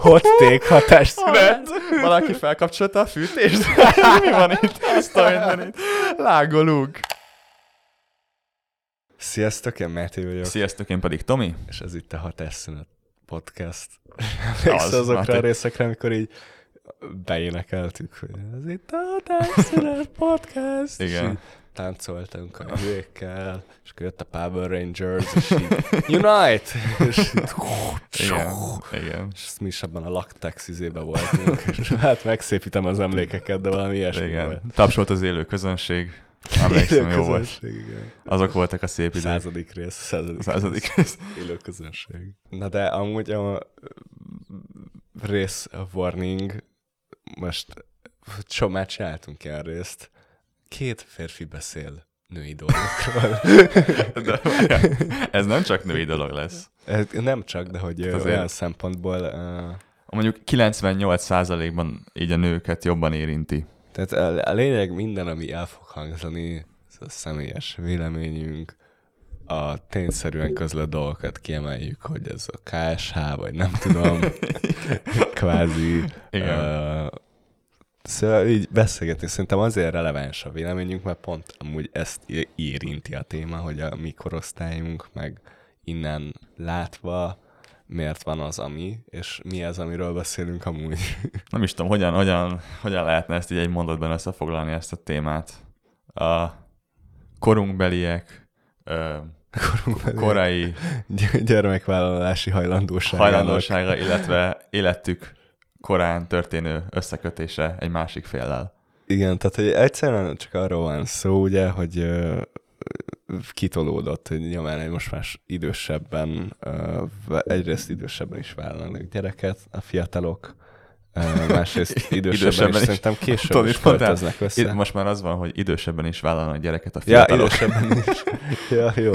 Hot take hatásszünet. Valaki felkapcsolta a fűtést? Mi van itt? Azt a mindenit. Lágolunk. Sziasztok, én Máté vagyok. Sziasztok, én pedig Tomi. És ez itt a Hatásszünet podcast. Emlékszel azokra Máté. a részekre, amikor így beénekeltük, hogy ez itt a Hatásszünet podcast. És Igen. Táncoltunk a hülyékkel, és akkor jött a Power Rangers, és így Unite! és, így, Igen. Igen. és mi is abban a laktex izébe voltunk. És hát megszépítem az emlékeket, de valami ilyesmi Igen. volt. Tapsolt az élő közönség. Emlékszem, jó volt. Igen. Azok voltak a szép idők. Századik rész, századik, Századik rész. élő közönség. Na de amúgy a rész a warning, most so, már csináltunk ilyen részt, két férfi beszél női dolgokról. De ez nem csak női dolog lesz. Ez nem csak, de hogy Azért- olyan szempontból, uh, Mondjuk 98%-ban így a nőket jobban érinti. tehát a, a lényeg minden, ami el fog hangzani, a személyes véleményünk, a tényszerűen közlött dolgokat kiemeljük, hogy ez a KSH, vagy nem tudom, kvázi. Igen. Uh, szóval így beszélgetni szerintem azért releváns a véleményünk, mert pont amúgy ezt érinti a téma, hogy a mi korosztályunk, meg innen látva miért van az, ami, és mi az, amiről beszélünk amúgy. Nem is tudom, hogyan, hogyan, hogyan lehetne ezt így egy mondatban összefoglalni ezt a témát. A korunkbeliek, ö, korai Gy- gyermekvállalási hajlandóságának. hajlandósága, illetve életük korán történő összekötése egy másik féllel. Igen, tehát hogy egyszerűen csak arról van szó, ugye, hogy ö, kitolódott, hogy nyilván egy most már idősebben, ö, egyrészt idősebben is vállalnak gyereket a fiatalok, ö, másrészt idősebben, Idősebben is, is. szerintem később Tudod, is költöznek össze. Itt most már az van, hogy idősebben is vállalnak gyereket a Ja, fiatalok. idősebben is. Ja, jó,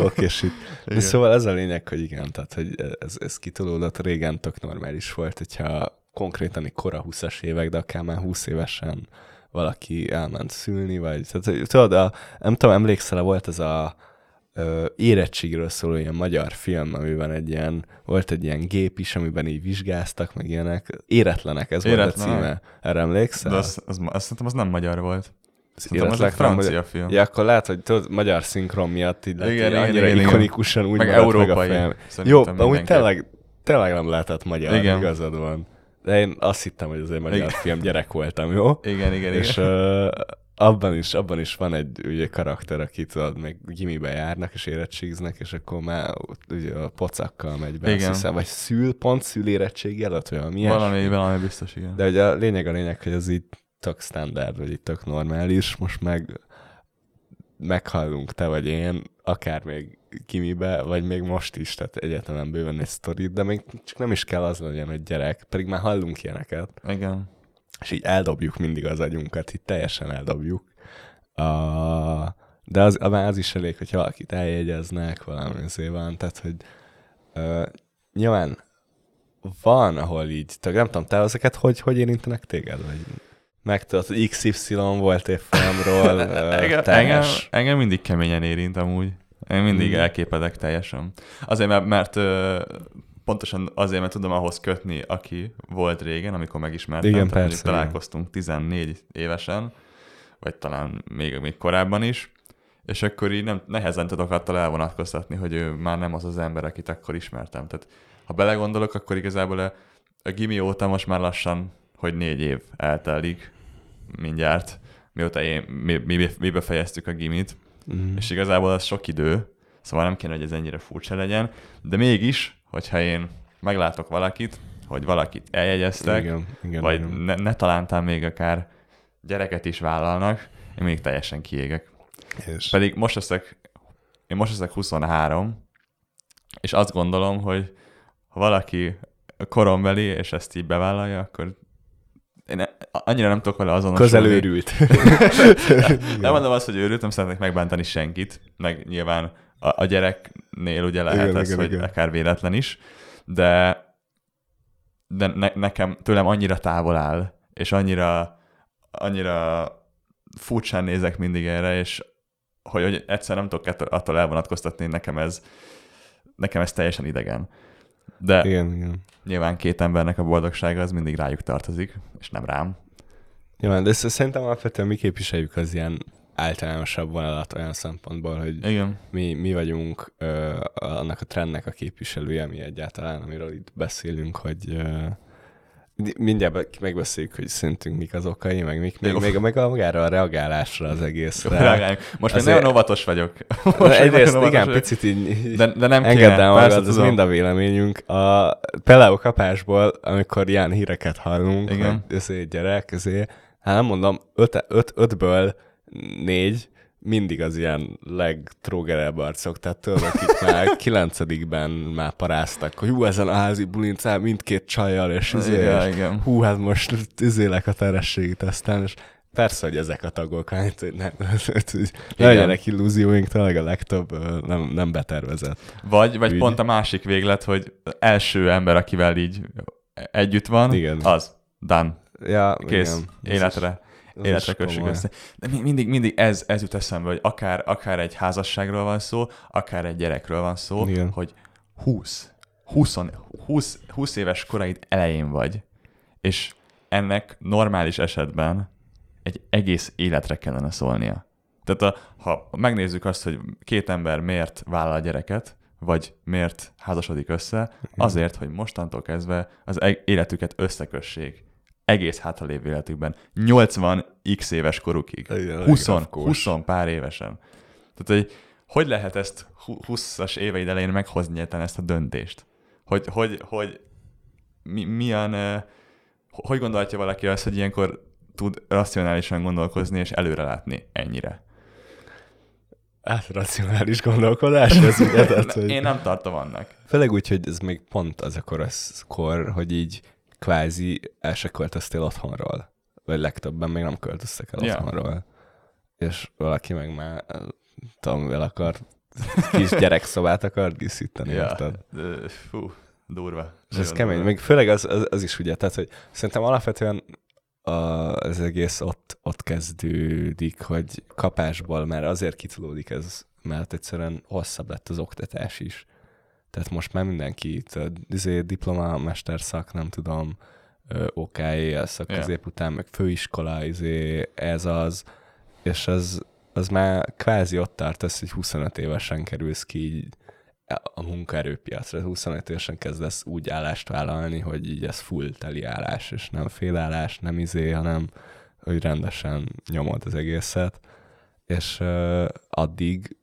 Igen. szóval ez a lényeg, hogy igen, tehát hogy ez, ez kitolódott, régen tök normális volt, hogyha konkrétan egy kora 20-as évek, de akár már 20 évesen valaki elment szülni, vagy tehát, tudod, a, nem tudom, emlékszel, volt ez a ö, érettségről szóló ilyen magyar film, amiben egy ilyen, volt egy ilyen gép is, amiben így vizsgáztak, meg ilyenek. Éretlenek, ez volt a Éretlenek? címe. Erre emlékszel? De az, az, az, szerintem az nem magyar volt. Szerintem az egy Éretlenek francia magyar- film. Ja, akkor lehet, hogy tudod, magyar szinkron miatt így lett, Igen, igen, annyira igen, igen. ikonikusan úgy Meg európai. Meg a fejem. Jó, amúgy tényleg, tényleg nem lehetett magyar, Igen. igen. igazad van. De én azt hittem, hogy ez egy magyar Igen. film, gyerek voltam, jó? Igen, igen, És igen. uh, abban is, abban is van egy ugye, karakter, aki tudod, meg gimibe járnak és érettségiznek, és akkor már ugye a pocakkal megy be, Igen. hiszem, vagy szül, pont szül érettség előtt, vagy valami. Valami, valami biztos, igen. De ugye a lényeg a lényeg, hogy ez így tök standard, vagy így tök normális, most meg meghallunk te vagy én, akár még kimibe, vagy még most is, tehát egyáltalán bőven egy sztorit, de még csak nem is kell az legyen, hogy gyerek, pedig már hallunk ilyeneket, Igen. és így eldobjuk mindig az agyunkat, így teljesen eldobjuk. Uh, de az, már az is elég, hogy valakit eljegyeznek, valami van, tehát hogy uh, nyilván van, ahol így, tök, nem tudom, te ezeket hogy, hogy érintenek téged? Vagy megtudod, hogy XY volt évfolyamról, ö, engem, engem, engem mindig keményen érint amúgy. Én mindig Mhm. elképedek teljesen. Azért, mert, mert pontosan azért, mert tudom ahhoz kötni, aki volt régen, amikor megismertem. Igen, Tehát persze, találkoztunk 14 évesen, vagy talán még, még korábban is, és akkor így nem, nehezen tudok attól elvonatkoztatni, hogy ő már nem az az ember, akit akkor ismertem. Tehát ha belegondolok, akkor igazából a, a gimi óta most már lassan, hogy négy év eltelik mindjárt, mióta én, mi, mi, mi befejeztük a gimit, Mm. és igazából az sok idő, szóval nem kéne, hogy ez ennyire furcsa legyen, de mégis, hogyha én meglátok valakit, hogy valakit eljegyeztek, Igen, igen, vagy igen. ne, ne talántán még akár gyereket is vállalnak, én még teljesen kiégek. És Pedig most leszek, én most leszek 23, és azt gondolom, hogy ha valaki korombeli, és ezt így bevállalja, akkor én annyira nem tudok vele azonosulni. közel őrült. Nem mondom azt, hogy őrült, nem szeretnék megbántani senkit, meg nyilván a, a gyereknél ugye lehet Igen, ez, igen, hogy igen. akár véletlen is, de, de ne, nekem tőlem annyira távol áll, és annyira, annyira furcsán nézek mindig erre, és hogy, hogy egyszer nem tudok attól elvonatkoztatni, nekem ez, nekem ez teljesen idegen. De Igen, igen. nyilván két embernek a boldogsága az mindig rájuk tartozik, és nem rám. Jó, de ezt szerintem alapvetően mi képviseljük az ilyen általánosabb vonalat olyan szempontból, hogy Igen. mi, mi vagyunk ö, annak a trendnek a képviselője, mi egyáltalán, amiről itt beszélünk, hogy ö, mindjárt megbeszéljük, hogy szerintünk mik az okai, meg mik, még, még, meg a magára a reagálásra az egészre. Reagáljunk. Most Azért- nagyon óvatos vagyok. Most De egyrészt óvatos igen, vagyok. picit így, De, de nem engedd kéne. el magad, ez mind a véleményünk. A Peleo kapásból, amikor ilyen híreket hallunk, Igen. hogy ezért gyerek, ezért, hát nem mondom, öt, öt, ötből négy mindig az ilyen legtrógerebb arcok, tehát tudod, akik már kilencedikben már paráztak, hogy hú, ezen a házi bulincán mindkét csajjal, és ezért, Igen, és igen. hú, hát most izélek a terességi teszten, és persze, hogy ezek a tagok, hát hogy nem, ne legyenek illúzióink, tényleg a legtöbb nem, nem betervezett. Vagy, vagy Ügy. pont a másik véglet, hogy első ember, akivel így együtt van, Igen. az. Done. Ja, Kész. igen. Életre. Életre kössük össze. De mi- mindig, mindig ez, ez jut eszembe, hogy akár, akár egy házasságról van szó, akár egy gyerekről van szó, Igen. hogy 20, 20, 20, 20 éves koraid elején vagy, és ennek normális esetben egy egész életre kellene szólnia. Tehát a, ha megnézzük azt, hogy két ember miért vállal gyereket, vagy miért házasodik össze, azért, hogy mostantól kezdve az e- életüket összekössék. Egész hátralévő életükben. 80 x éves korukig. Igen, 20, elég rafkós. 20 pár évesen. Tehát, hogy hogy lehet ezt hu- 20-as éveid elején meghozni egyáltalán ezt a döntést? Hogy, hogy, hogy mi, milyen, eh, hogy gondolhatja valaki azt, hogy ilyenkor tud racionálisan gondolkozni és előrelátni ennyire? Hát racionális gondolkodás, ez ugye, tehát, hogy... Én nem tartom annak. Főleg úgy, hogy ez még pont az a koroszkor, hogy így kvázi el se költöztél otthonról. Vagy legtöbben még nem költöztek el otthonról. És valaki meg már, tudom, mivel akar, kis gyerekszobát akar díszíteni, Ja, érted? fú, durva. És ez kemény. durva. Még főleg az, az, az is ugye, tehát, hogy szerintem alapvetően az egész ott, ott kezdődik, hogy kapásból már azért kitulódik ez, mert egyszerűen hosszabb lett az oktatás is. Tehát most már mindenki, tudod, izé, diploma, mesterszak, nem tudom, ö, OKE, a szakközép után, meg főiskola, izé, ez az, és az, az már kvázi ott tart az, hogy 25 évesen kerülsz ki így a munkaerőpiacra. 25 évesen kezdesz úgy állást vállalni, hogy így ez full teli állás, és nem félállás, nem izé, hanem hogy rendesen nyomod az egészet. És uh, addig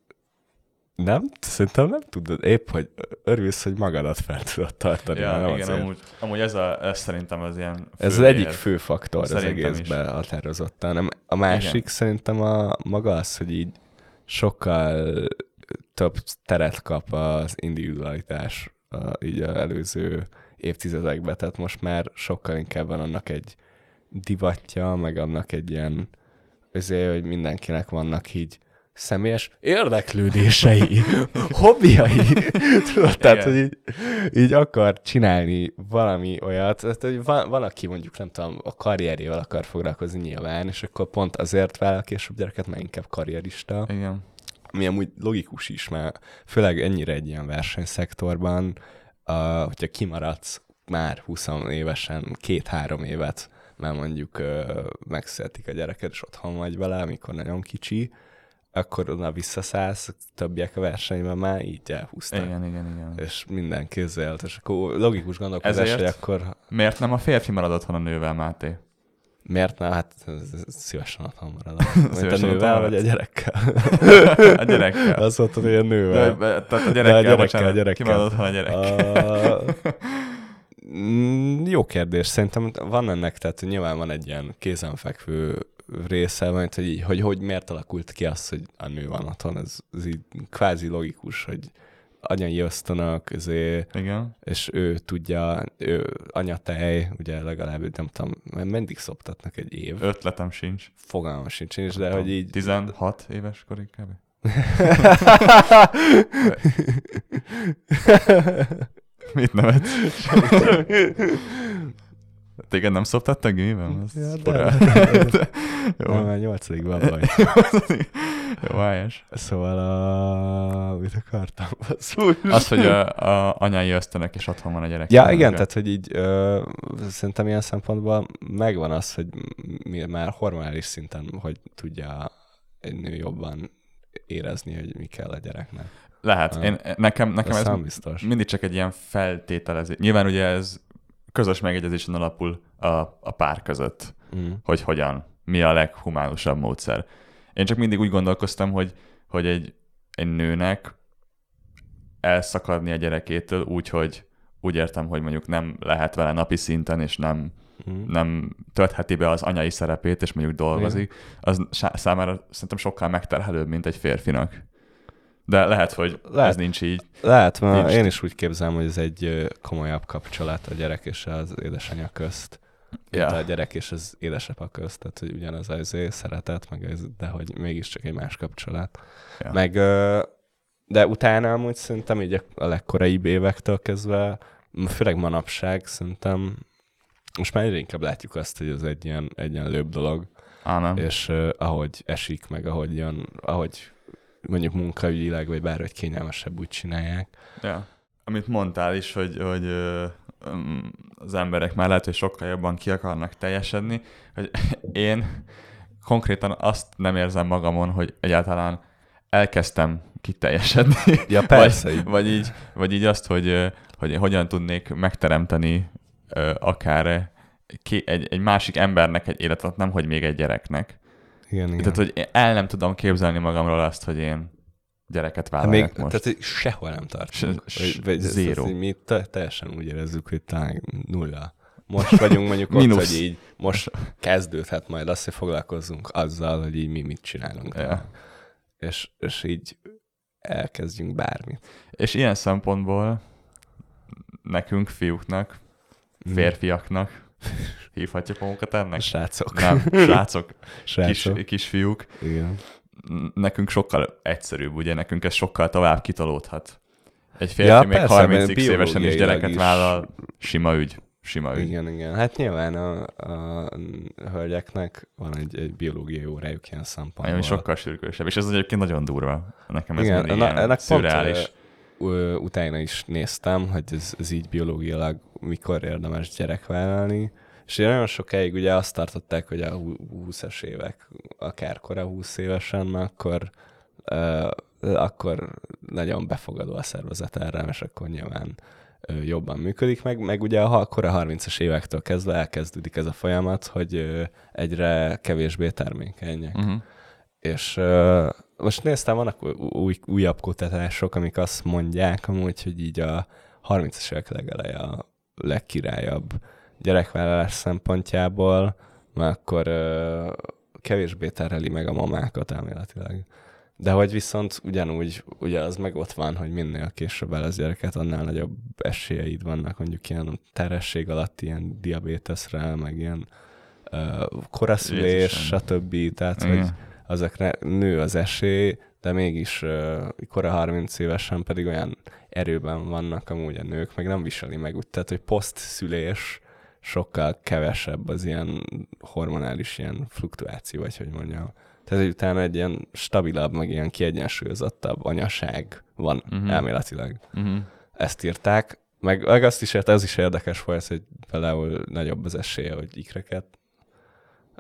nem, szerintem nem tudod, épp, hogy örülsz, hogy magadat fel tudod tartani. Ja, nem igen, azért. amúgy, amúgy ez, a, ez szerintem az ilyen fő Ez az egyik fő faktor az Szerintem egészben határozottan. Nem- A másik Igen. szerintem a maga az, hogy így sokkal több teret kap az individualitás a, így az előző évtizedekben, tehát most már sokkal inkább van annak egy divatja, meg annak egy ilyen, azért, hogy mindenkinek vannak így személyes érdeklődései, hobbiai. Tudod, tehát, hogy így, így akar csinálni valami olyat, tehát, hogy van, van, aki mondjuk nem tudom, a karrierjével akar foglalkozni nyilván, és akkor pont azért vállal később gyereket, mert inkább karrierista Igen. ami amúgy logikus is, mert főleg ennyire egy ilyen versenyszektorban, uh, hogyha kimaradsz már 20 évesen, két-három évet, mert mondjuk uh, megszületik a gyereked, és otthon vagy vele, amikor nagyon kicsi, akkor oda visszaszállsz, többiek a versenyben már így elhúztak. Igen, igen, igen. És minden kézzel, és akkor logikus gondolkodás, Ezért? hogy akkor Miért nem a férfi marad otthon a nővel, Máté? miért ne? Hát szívesen otthon maradok. Mint a nővel, vagy a gyerekkel? A gyerekkel. Azt mondtad, hogy a De, nővel. be- tehát a De gyerekkel, a gyerekkel, bocsánat, a gyerekkel. Ki marad otthon a gyerek? Uh, jó kérdés. Szerintem van ennek, tehát nyilván van egy ilyen kézenfekvő része, mert hogy, így, hogy, hogy miért alakult ki az, hogy a nő van otthon. Ez, ez így kvázi logikus, hogy anyai ösztönök, ezért, Igen. és ő tudja, ő anyatej, ugye legalább, nem tudom, mert mindig szoptatnak egy év. Ötletem sincs. Fogalmam sincs, én is, de hogy így... 16 éves korig kb. Mit nevet? Téged nem szoptattak gimiben? Az Ja, de-. Jó. Jó. már nyolcadikban vagy. Jó, helyes. Szóval a... mit akartam? Az, hogy a, a anyai ösztönök és otthon van a gyerek. Ja, igen, tehát hogy így ö, szerintem ilyen szempontból megvan az, hogy mi már hormonális szinten, hogy tudja egy nő jobban érezni, hogy mi kell a gyereknek. Lehet. Én, nekem, nekem Ez ez nem biztos. mindig csak egy ilyen feltételezés. Nyilván ugye ez közös megegyezésen alapul a, a pár között, Mm. hogy hogyan, mi a leghumánusabb módszer. Én csak mindig úgy gondolkoztam, hogy, hogy egy, egy nőnek elszakadni a gyerekétől úgy, hogy úgy értem, hogy mondjuk nem lehet vele napi szinten, és nem, Mm. nem töltheti be az anyai szerepét, és mondjuk dolgozik, az sá- számára szerintem sokkal megterhelőbb, mint egy férfinak. De lehet, hogy lehet. Ez nincs így. Lehet, mert Nincs. én is úgy képzelem, hogy ez egy komolyabb kapcsolat a gyerek és az édesanyja közt. Ja. a gyerek és az édesapa közt, tehát hogy ugyanaz az izé, szeretet, meg ez, de hogy mégiscsak egy más kapcsolat. Ja. Meg, de utána amúgy szerintem így a- legkoraibb évektől kezdve, főleg manapság szerintem, most már egyre inkább látjuk azt, hogy ez egy ilyen, egy ilyen lőbb dolog, Á, nem. és uh, ahogy esik, meg ahogy jön, ahogy mondjuk munkaügyileg, vagy bárhogy kényelmesebb úgy csinálják. Ja. Amit mondtál is, hogy, hogy az emberek már lehet, hogy sokkal jobban ki akarnak teljesedni, hogy én konkrétan azt nem érzem magamon, hogy egyáltalán elkezdtem kiteljesedni. Ja, persze, vagy, így. vagy, így, vagy így azt, hogy, hogy hogyan tudnék megteremteni akár ki, egy, egy másik embernek egy életet, nem hogy még egy gyereknek. Igen, igen. Tehát, hogy el nem tudom képzelni magamról azt, hogy én gyereket Hát még, vállaljak most. tehát hogy sehol nem tartunk. Se- vagy, vagy zero. ez így mi te- teljesen úgy érezzük, hogy talán nulla. Most vagyunk mondjuk ott, hogy így most kezdődhet majd azt, hogy foglalkozzunk azzal, hogy így mi mit csinálunk. Ja. És, és így elkezdjünk bármit. És ilyen szempontból nekünk, fiúknak, férfiaknak, hívhatjuk magunkat ennek? Srácok. Nem, srácok, kis, Srácok. kisfiúk. Igen. Nekünk sokkal egyszerűbb, ugye nekünk ez sokkal tovább kitolódhat. Egy férfi Ja, még persze, 30 mert évesen is gyereket is. vállal, sima ügy. Sima ügy. Igen, igen. Hát nyilván a, a hölgyeknek van egy, egy biológiai órájuk ilyen szempontból. Ami sokkal sürgősebb. És ez egyébként nagyon durva. Nekem ez Igen, mindig na- ilyen ennek pont, szürreális. ö, utána is néztem, hogy ez, ez így biológiailag mikor érdemes gyerek vállalni, és ugye nagyon sokáig ugye azt tartották, hogy a hú- 20-es évek, akár kora 20 évesen, mert akkor, akkor nagyon befogadó a szervezet erre, és akkor nyilván jobban működik, meg, meg ugye a kora 30-as évektől kezdve elkezdődik ez a folyamat, hogy egyre kevésbé termékenyek. Uh-huh. És uh, most néztem, vannak új, új, újabb kutatások, amik azt mondják amúgy, hogy így a 30-as évek legeleje a legkirályabb gyerekvállalás szempontjából, mert akkor uh, kevésbé terheli meg a mamákat elméletileg. De hogy viszont ugyanúgy, ugye az meg ott van, hogy minél később elesz gyereket, annál nagyobb esélyeid vannak mondjuk ilyen terhesség alatt ilyen diabéteszre, meg ilyen uh, koraszülés, stb. Tehát, hogy Igen. azokra nő az esély, de mégis uh, kora 30 évesen pedig olyan erőben vannak amúgy a nők, meg nem viseli meg úgy, tehát hogy poszt-szülés sokkal kevesebb az ilyen hormonális ilyen fluktuáció, vagy hogy mondjam. Tehát hogy utána egy ilyen stabilabb, meg ilyen kiegyensúlyozottabb anyaság van uh-huh. elméletileg. Uh-huh. Ezt írták, meg, meg azt is ez is érdekes volt, hogy például nagyobb az esélye, hogy ikreket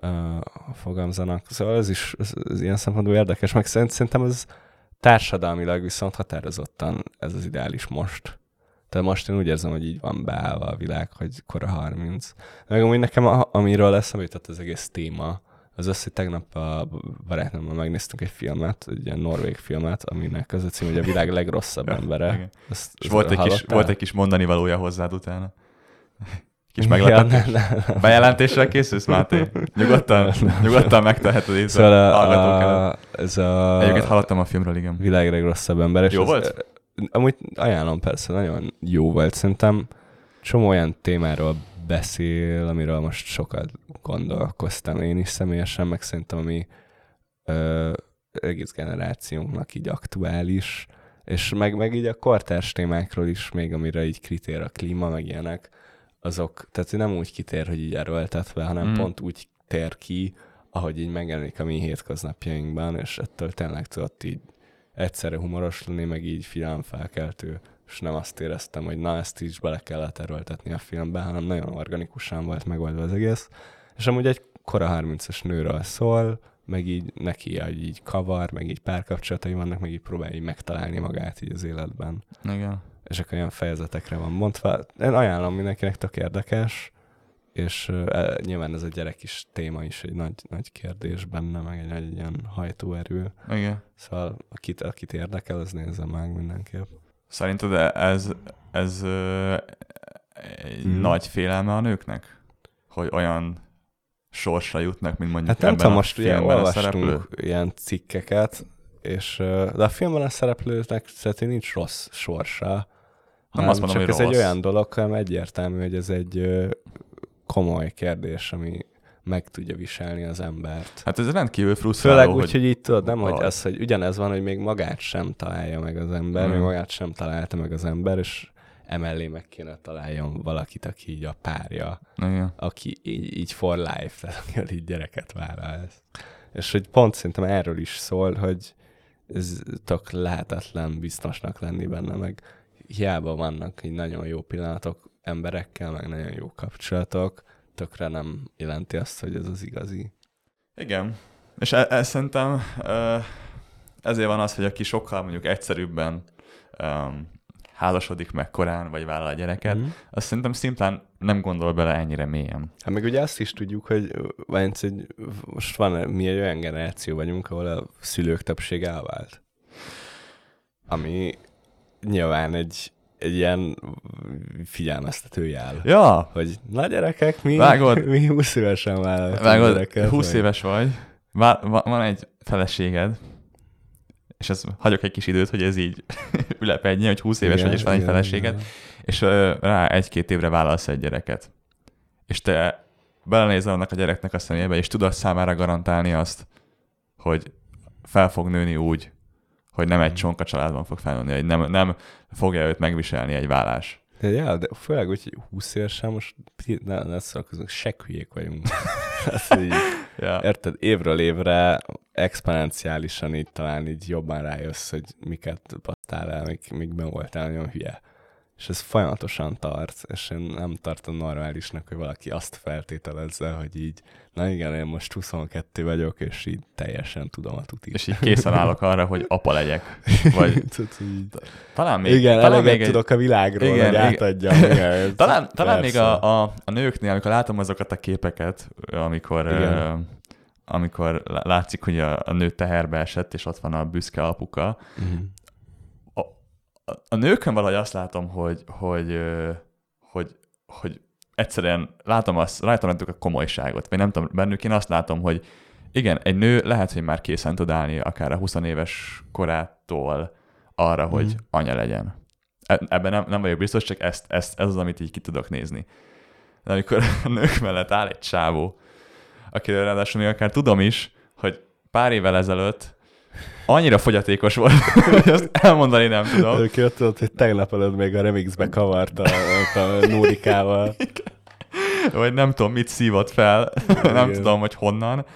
uh, fogamzanak. Szóval ez is ez, ez ilyen szempontból érdekes, meg szerint, szerintem ez társadalmilag viszont határozottan ez az ideális most. Tehát most én úgy érzem, hogy így van beállva a világ, hogy kora 30. Meg amúgy nekem, a, amiről eszembe jutott az egész téma, az az, hogy tegnap a barátnőmmel megnéztünk egy filmet, egy ilyen norvég filmet, aminek az a cím, hogy a világ legrosszabb embere. Ezt, És volt egy, kis, volt egy kis mondani valója hozzád utána. Kis Ja, meglepetés. ne. Bejelentéssel készülsz, Máté? Nyugodtan, nyugodtan megteheted itt Szóval a a, ez a Egyébként hallottam a filmről, igen. világ legrosszabb ember. És Jó ez, volt? Amúgy ajánlom persze, nagyon jó volt. Szerintem csomó olyan témáról beszél, amiről most sokat gondolkoztam én is személyesen, meg szerintem ami ö, egész generációnknak így aktuális, és meg, meg így a kortárs témákról is még, amire így kritér a klíma, meg ilyenek, azok, tehát nem úgy kitér, hogy így erőltetve, hanem mm. pont úgy tér ki, ahogy így megjelenik a mi hétköznapjainkban, és ettől tényleg tudott így egyszerre humoros lenni, meg így figyelmfelkeltő, és nem azt éreztem, hogy na, ezt is bele kellett erőltetni a filmbe, hanem nagyon organikusan volt megoldva az egész. És amúgy egy kora 30-as nőről szól, meg így neki hogy így kavar, meg így párkapcsolatai vannak, meg így próbálja így megtalálni magát így az életben. Igen. És akkor olyan fejezetekre van mondva. Én ajánlom mindenkinek, tök érdekes, és uh, nyilván ez a gyerek is téma is egy nagy, nagy kérdés benne, meg egy nagy ilyen hajtóerő. Igen. Szóval akit, akit érdekel, az nézze meg mindenképp. Szerinted ez, ez uh, egy hmm. nagy félelme a nőknek? Hogy olyan sorsra jutnak, mint mondjuk hát nem tudom, most ugye olvastunk ilyen cikkeket, és, de a filmben a szereplőknek szerintem nincs rossz sorsa. Nem azt mondom, csak ez rossz. egy olyan dolog, hanem egyértelmű, hogy ez egy komoly kérdés, ami meg tudja viselni az embert. Hát ez rendkívül frusztráló. Főleg úgy, hogy, hogy így tudod, nem, hogy az, hogy ugyanez van, hogy még magát sem találja meg az ember, mm. még magát sem találta meg az ember, és emellé meg kéne találjon valakit, aki így a párja, Igen. aki így, így for life, tehát aki így gyereket vállal. És hogy pont szerintem erről is szól, hogy ez tök lehetetlen biztosnak lenni benne, meg hiába vannak így nagyon jó pillanatok emberekkel, meg nagyon jó kapcsolatok, tökre nem jelenti azt, hogy ez az igazi. Igen. És ez e szerintem ezért van az, hogy aki sokkal mondjuk egyszerűbben um, házasodik meg korán, vagy vállal a gyereket, mm. azt szerintem szimplán nem gondol bele ennyire mélyen. Hát meg ugye azt is tudjuk, hogy egy, most van, mi egy olyan generáció vagyunk, ahol a szülők többsége elvált. Ami nyilván egy, egy ilyen figyelmeztető jel. Ja. Hogy na gyerekek, mi, Vágod, mi 20 évesen vállaltunk Vágod, gyereket, 20 vagy. éves vagy, van egy feleséged, és ez hagyok egy kis időt, hogy ez így ülepedjen, hogy 20 éves igen, vagy, és van egy feleséged, igen. és uh, rá egy-két évre vállalsz egy gyereket. És te belenézel annak a gyereknek a szemébe, és tudod számára garantálni azt, hogy fel fog nőni úgy, hogy nem egy hmm. csonka családban fog felnőni, hogy nem, nem fogja őt megviselni egy vállás. De, ja, de főleg hogy 20 évesen most ne, ne szórakozunk, hülyék vagyunk. Azt így, ja. Érted, évről évre exponenciálisan így talán így jobban rájössz, hogy miket battál el, mik, mikben voltál nagyon hülye és ez folyamatosan tart, és én nem tartom normálisnak, hogy valaki azt feltételezze, hogy így, na igen, én most 22 vagyok, és így teljesen tudom a tutit. És így készen állok arra, hogy apa legyek. Vagy talán még, igen, talán még egy... tudok a világról, igen, hogy átadjam. Igen, talán, talán még a, a, a nőknél, amikor látom azokat a képeket, amikor uh, amikor látszik, hogy a, a nő teherbe esett, és ott van a büszke apuka, uh-huh a nőkön valahogy azt látom, hogy, hogy, hogy, hogy egyszerűen látom azt, látom a komolyságot, vagy nem tudom, bennük én azt látom, hogy igen, egy nő lehet, hogy már készen tud állni akár a 20 éves korától arra, mm. hogy anya legyen. E, ebben nem, nem vagyok biztos, csak ezt, ezt, ez az, amit így ki tudok nézni. De amikor a nők mellett áll egy csávó, akiről ráadásul még akár tudom is, hogy pár évvel ezelőtt annyira fogyatékos volt, hogy azt elmondani nem tudom. Ők tudod, hogy tegnap előtt még a remixbe kavart a, a Nórikával. Vagy nem tudom, mit szívott fel, Igen. nem tudom, hogy honnan,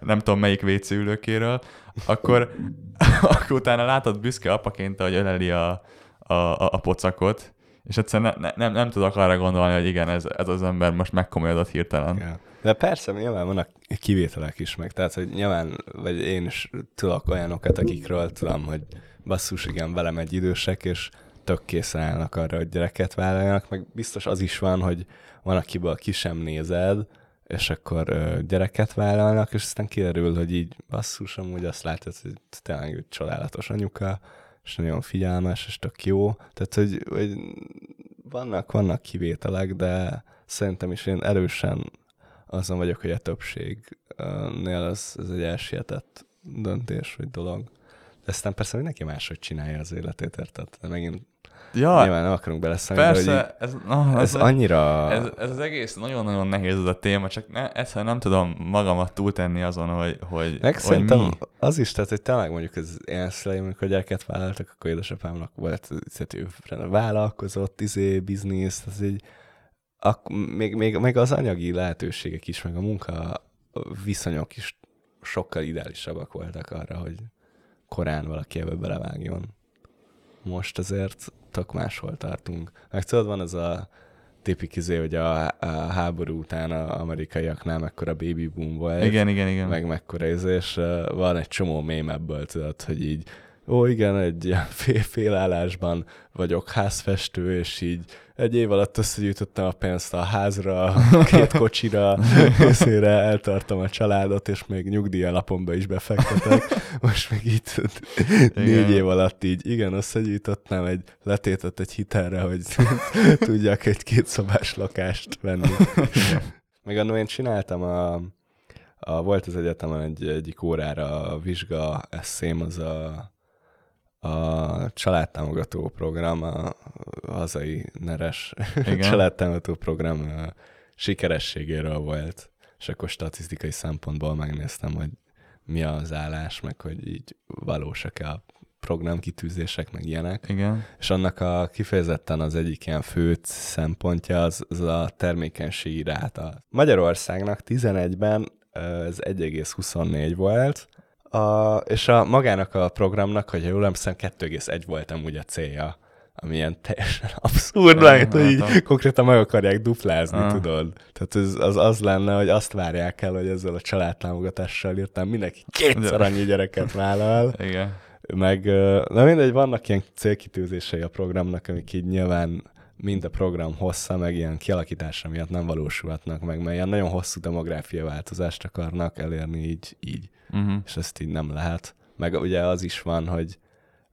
nem tudom, melyik WC ülőkéről, akkor, akkor utána látod büszke apaként, hogy öleli a, a, a, a pocakot, és egyszerűen ne, ne, nem, nem tudok arra gondolni, hogy igen, ez, ez az ember most megkomolyodott hirtelen. Yeah. De persze, nyilván vannak kivételek is meg, tehát, hogy nyilván, vagy én is tudok olyanokat, akikről tudom, hogy basszus, igen, velem egy idősek, és tök készen állnak arra, hogy gyereket vállaljanak, meg biztos az is van, hogy van, akiből ki sem nézed, és akkor ö, gyereket vállalnak, és aztán kiderül, hogy így basszus, amúgy azt látod, hogy tényleg egy csodálatos anyuka, és nagyon figyelmes, és tök jó. Tehát, hogy, hogy vannak, vannak kivételek, de szerintem is én erősen azon vagyok, hogy a többségnél az, ez egy elsietett döntés, vagy dolog. De aztán persze mindenki máshogy csinálja az életét, érted? De megint ja, nyilván nem akarunk beleszállni, persze, de ez, no, ez, ez, annyira... Ez, ez, az egész nagyon-nagyon nehéz ez a téma, csak ne, egyszerűen nem tudom magamat túltenni azon, hogy, hogy, Meg hogy mi. az is, tehát hogy tényleg mondjuk az én szüleim, amikor gyereket vállaltak, akkor édesapámnak volt, tehát ő vállalkozott, izé, biznisz, az így ak- még, még, még az anyagi lehetőségek is, meg a munka viszonyok is sokkal ideálisabbak voltak arra, hogy korán valaki ebbe belevágjon. Most azért tök máshol tartunk. Meg tudod, van ez a tipik izé, hogy a, a háború után a amerikaiaknál mekkora baby boom volt. Igen, igen, igen. Meg mekkora izé, és van egy csomó mém ebből, tudod, hogy így ó igen, egy ilyen fél, félállásban vagyok házfestő, és így egy év alatt összegyűjtöttem a pénzt a házra, a két kocsira, részére eltartom a családot, és még nyugdíj alapomba is befektetek. Most még így négy év alatt így, igen, összegyűjtöttem egy letétet egy hitelre, hogy tudjak egy kétszobás lakást venni. Meg annól én csináltam a, a, volt az egyetemen egy, egyik órára a vizsga eszém, az a a családtámogató program, a hazai neres Igen. családtámogató program sikerességéről volt, és akkor statisztikai szempontból megnéztem, hogy mi az állás, meg hogy így valósak-e a programkitűzések, meg ilyenek. Igen. És annak a kifejezetten az egyik ilyen fő szempontja az, az a termékenységi ráta. Magyarországnak 11-ben ez 1,24 volt, a, és a magának a programnak, hogy jól emlékszem, 2,1 volt amúgy a célja, ami ilyen teljesen abszurd, mert hogy így konkrétan meg akarják duplázni, ah. tudod. Tehát ez, az az lenne, hogy azt várják el, hogy ezzel a családtámogatással írtam mindenki kétszer annyi gyereket vállal. Igen. Meg, na mindegy, vannak ilyen célkitűzései a programnak, amik így nyilván mind a program hossza, meg ilyen kialakítása miatt nem valósulhatnak meg, mert ilyen nagyon hosszú demográfia változást akarnak elérni így, így uh-huh. és ezt így nem lehet. Meg ugye az is van, hogy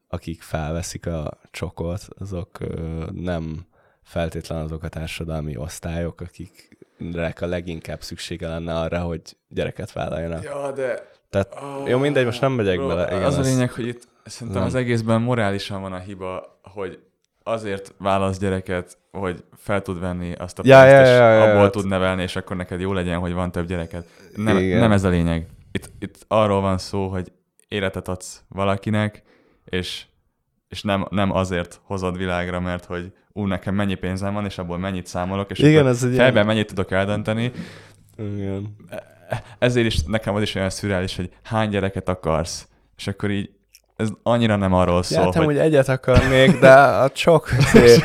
akik felveszik a csokot, azok ö, nem feltétlen azok a társadalmi osztályok, akiknek a leginkább szüksége lenne arra, hogy gyereket vállaljanak. Ja, de... Tehát, oh, jó, mindegy, most nem megyek bele. Igen, az a lényeg, hogy itt szerintem nem. az egészben morálisan van a hiba, hogy azért válasz gyereket, hogy fel tud venni azt a ja, pénzt, ja, ja, ja, és abból ja, tud nevelni, és akkor neked jó legyen, hogy van több gyereket. Nem, nem ez a lényeg itt, itt arról van szó, hogy életet adsz valakinek, és, és nem, nem azért hozod világra, mert hogy ú, nekem mennyi pénzem van, és abból mennyit számolok, és Igen, ez egy fejben ilyen... mennyit tudok eldönteni. Igen. Ezért is nekem az is olyan szürreális, hogy hány gyereket akarsz, és akkor így ez annyira nem arról szól, Jártam, hogy... hogy egyet akarnék, de a csak,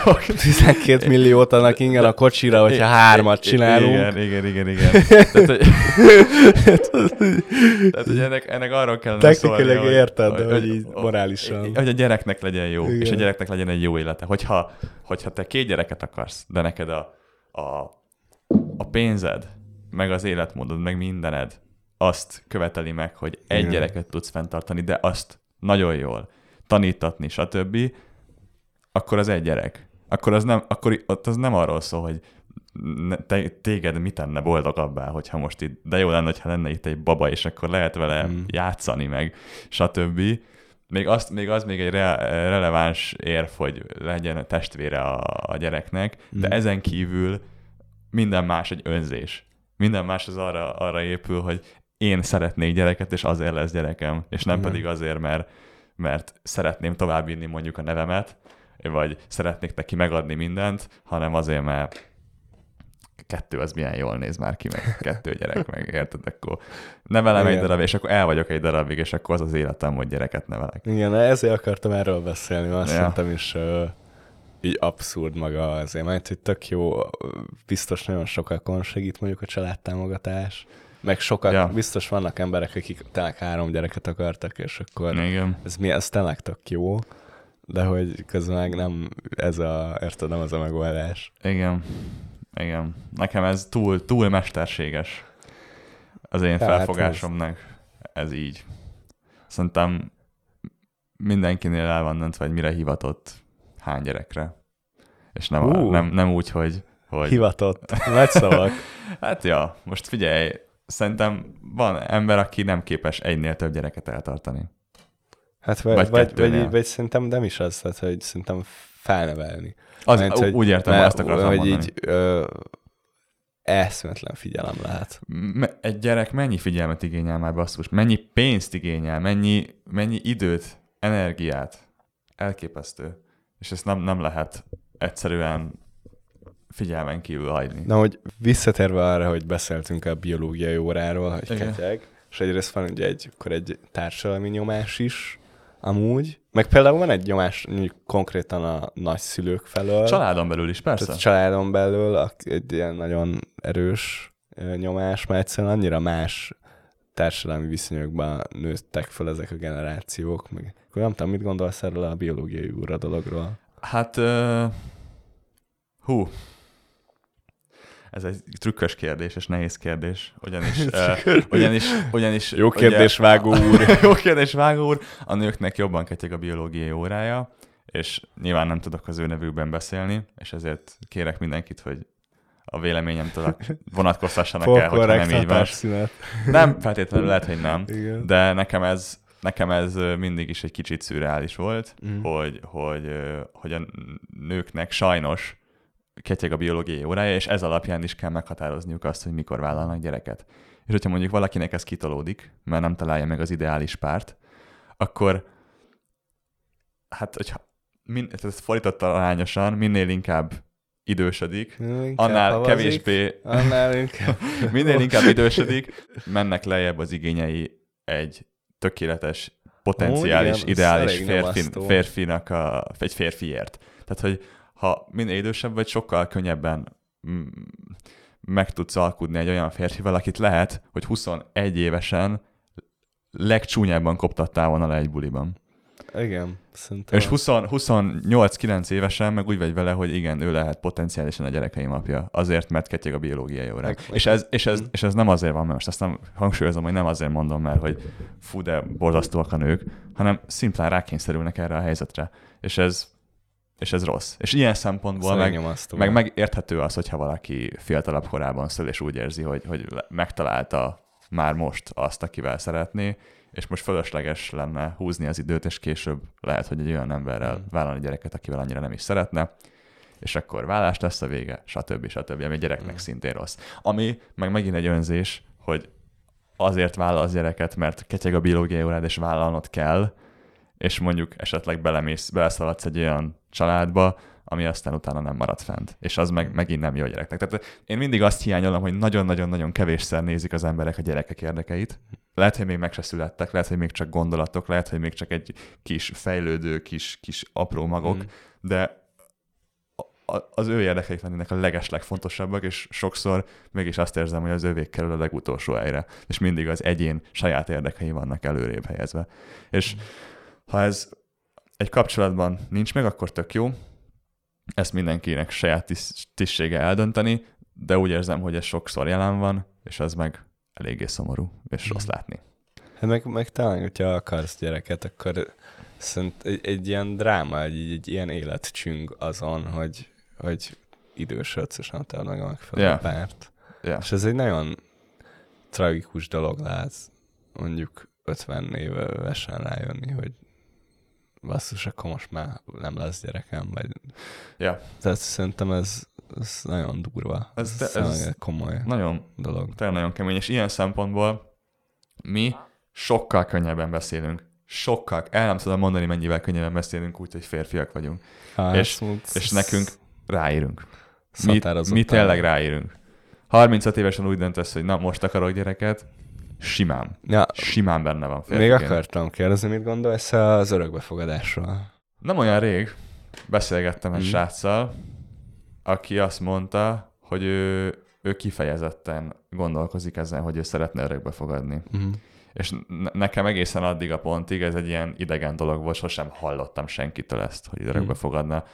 sok 12 milliót adnak ingyen a kocsira, hogyha hármat csinálunk. Igen, igen, igen, igen. Tehát, hogy, tehát, hogy ennek, ennek arról kellene szólni, hogy, érted, hogy, hogy, így morálisan. Hogy a gyereknek legyen jó, igen. és a gyereknek legyen egy jó élete. Hogyha, hogyha te két gyereket akarsz, de neked a, a, a pénzed, meg az életmódod, meg mindened, azt követeli meg, hogy egy Igen. gyereket tudsz fenntartani, de azt nagyon jól tanítatni, stb., akkor az egy gyerek. Akkor az nem, akkor ott az nem arról szól, hogy te, téged mit tenne boldogabbá, hogyha most itt, de jó lenne, hogyha lenne itt egy baba, és akkor lehet vele mm. játszani, meg stb. Még, azt, még az még egy re, releváns érv, hogy legyen testvére a, a gyereknek, mm. de ezen kívül minden más egy önzés. Minden más az arra, arra épül, hogy én szeretnék gyereket, és azért lesz gyerekem, és nem Igen. pedig azért, mert, mert szeretném továbbvinni mondjuk a nevemet, vagy szeretnék neki megadni mindent, hanem azért, mert kettő az milyen jól néz már ki, meg kettő gyerek, meg érted, akkor nevelem Igen. egy darab, és akkor el vagyok egy darabig, és akkor az az életem, hogy gyereket nevelek. Igen, ezért akartam erről beszélni, azt ja. szerintem is így abszurd maga azért, mert hogy tök jó, biztos nagyon sokakon segít mondjuk a családtámogatás, meg sokat, ja. biztos vannak emberek, akik tényleg három gyereket akartak, és akkor Igen. ez, mi, ez tényleg tök jó, de hogy közben meg nem ez a, érted, nem az a megoldás. Igen. Igen. Nekem ez túl, túl mesterséges az én Tehát felfogásomnak. Ez... ez így. Szerintem mindenkinél el van döntve, vagy mire hivatott hány gyerekre. És nem, uh, a, nem, nem úgy, hogy, hogy... Hivatott. Nagy szavak. hát ja, most figyelj, szerintem van ember, aki nem képes egynél több gyereket eltartani. Hát vagy, vagy, vagy, vagy, vagy szerintem nem is az, tehát, hogy szerintem felnevelni. Az, Mert, hogy, úgy értem, mert, azt akartam hogy mondani. így ö, eszmetlen figyelem lehet. Egy gyerek mennyi figyelmet igényel már basszus? Mennyi pénzt igényel? Mennyi, mennyi időt, energiát? Elképesztő. És ezt nem, nem lehet egyszerűen figyelmen kívül hagyni. Na, hogy visszatérve arra, hogy beszéltünk a biológiai óráról, hogy Igen. ketyeg, és egyrészt van ugye egy, akkor egy társadalmi nyomás is, amúgy, meg például van egy nyomás mondjuk konkrétan a nagyszülők felől. Családon belül is, persze. Tehát családon belül egy ilyen nagyon erős nyomás, mert egyszerűen annyira más társadalmi viszonyokban nőttek fel ezek a generációk. Meg, akkor nem tudom, mit gondolsz erről a biológiai úra dologról? Hát, uh, hú, ez egy trükkös kérdés, és nehéz kérdés, ugyanis, uh, ugyanis, ugyanis Jó kérdés, ugye, Vágó úr. jó kérdés, Vágó úr. A nőknek jobban ketyeg a biológiai órája, és nyilván nem tudok az ő nevükben beszélni, és ezért kérek mindenkit, hogy a véleményemtől vonatkoztassanak el, hogyha nem így van. Nem, feltétlenül lehet, hogy nem, Igen. de nekem ez, nekem ez mindig is egy kicsit szürreális volt, mm. hogy, hogy, hogy a nőknek sajnos ketyeg a biológiai órája, és ez alapján is kell meghatározniuk azt, hogy mikor vállalnak gyereket. És hogyha mondjuk valakinek ez kitolódik, mert nem találja meg az ideális párt, akkor hát, hogyha min, ez fordított arányosan, minél inkább idősödik, inkább annál havazik, kevésbé, annál inkább. minél inkább idősödik, mennek lejjebb az igényei egy tökéletes, potenciális, Ó, igen, ideális férfi, férfinak a, egy férfiért. Tehát, hogy ha minél idősebb vagy, sokkal könnyebben meg tudsz alkudni egy olyan férfival, akit lehet, hogy 21 évesen legcsúnyábban koptattál volna le egy buliban. Igen, szerintem. És 28-9 évesen meg úgy vagy vele, hogy igen, ő lehet potenciálisan a gyerekeim apja. Azért, mert ketyeg a biológiai óra. És ez, és, ez, és ez nem azért van, mert most azt nem hangsúlyozom, hogy nem azért mondom, mert hogy fú, de borzasztóak a nők, hanem szimplán rákényszerülnek erre a helyzetre. És ez és ez rossz. És ilyen szempontból meg, meg, meg érthető az, hogyha valaki fiatalabb korában szül, és úgy érzi, hogy, hogy megtalálta már most azt, akivel szeretné, és most fölösleges lenne húzni az időt, és később lehet, hogy egy olyan emberrel mm. vállalni gyereket, akivel annyira nem is szeretne, és akkor vállás lesz a vége, stb. stb. ami a gyereknek mm. szintén rossz. Ami meg megint egy önzés, hogy azért vállal gyereket, mert ketyeg a biológiai órád, és vállalnod kell, és mondjuk esetleg belemész, beleszaladsz egy olyan családba, ami aztán utána nem marad fent. És az meg megint nem jó a gyereknek. Tehát én mindig azt hiányolom, hogy nagyon-nagyon-nagyon kevésszer nézik az emberek a gyerekek érdekeit. Lehet, hogy még meg se születtek, lehet, hogy még csak gondolatok, lehet, hogy még csak egy kis fejlődő, kis, kis apró magok, mm. de az ő érdekeik lennének a legeslegfontosabbak, és sokszor mégis azt érzem, hogy az övék kerül a legutolsó helyre, és mindig az egyén saját érdekei vannak előrébb helyezve. És mm. Ha ez egy kapcsolatban nincs meg, akkor tök jó, ezt mindenkinek saját tisztsége eldönteni, de úgy érzem, hogy ez sokszor jelen van, és ez meg eléggé szomorú, és mm. rossz látni. Hát meg, meg talán, hogyha akarsz gyereket, akkor szerint egy, egy ilyen dráma, egy, egy ilyen életcsüng azon, hogy, hogy idősödsz, és nem találod meg a megfelelő yeah. párt. Yeah. És ez egy nagyon tragikus dolog lehet mondjuk 50 évesen rájönni, hogy basszus, akkor most már nem lesz gyerekem, vagy... Ja. Tehát szerintem ez, ez nagyon durva. Ez, ez, ez komoly nagyon, dolog. Tényleg nagyon kemény, és ilyen szempontból mi sokkal könnyebben beszélünk. Sokkal, el nem tudom mondani, mennyivel könnyebben beszélünk úgy, hogy férfiak vagyunk. Hát, és, és nekünk ráírunk. Mi, mi tényleg ráírunk. 35 évesen úgy döntesz, hogy na, most akarok gyereket, Simán. Ja, Simán benne van. Férfiként. Még akartam kérdezni, mit gondolsz az örökbefogadásról? Nem olyan rég beszélgettem egy mm. sráccal, aki azt mondta, hogy ő, ő kifejezetten gondolkozik ezen, hogy ő szeretne örökbefogadni. Mm. És nekem egészen addig a pontig ez egy ilyen idegen dolog volt, sosem hallottam senkitől ezt, hogy örökbefogadna.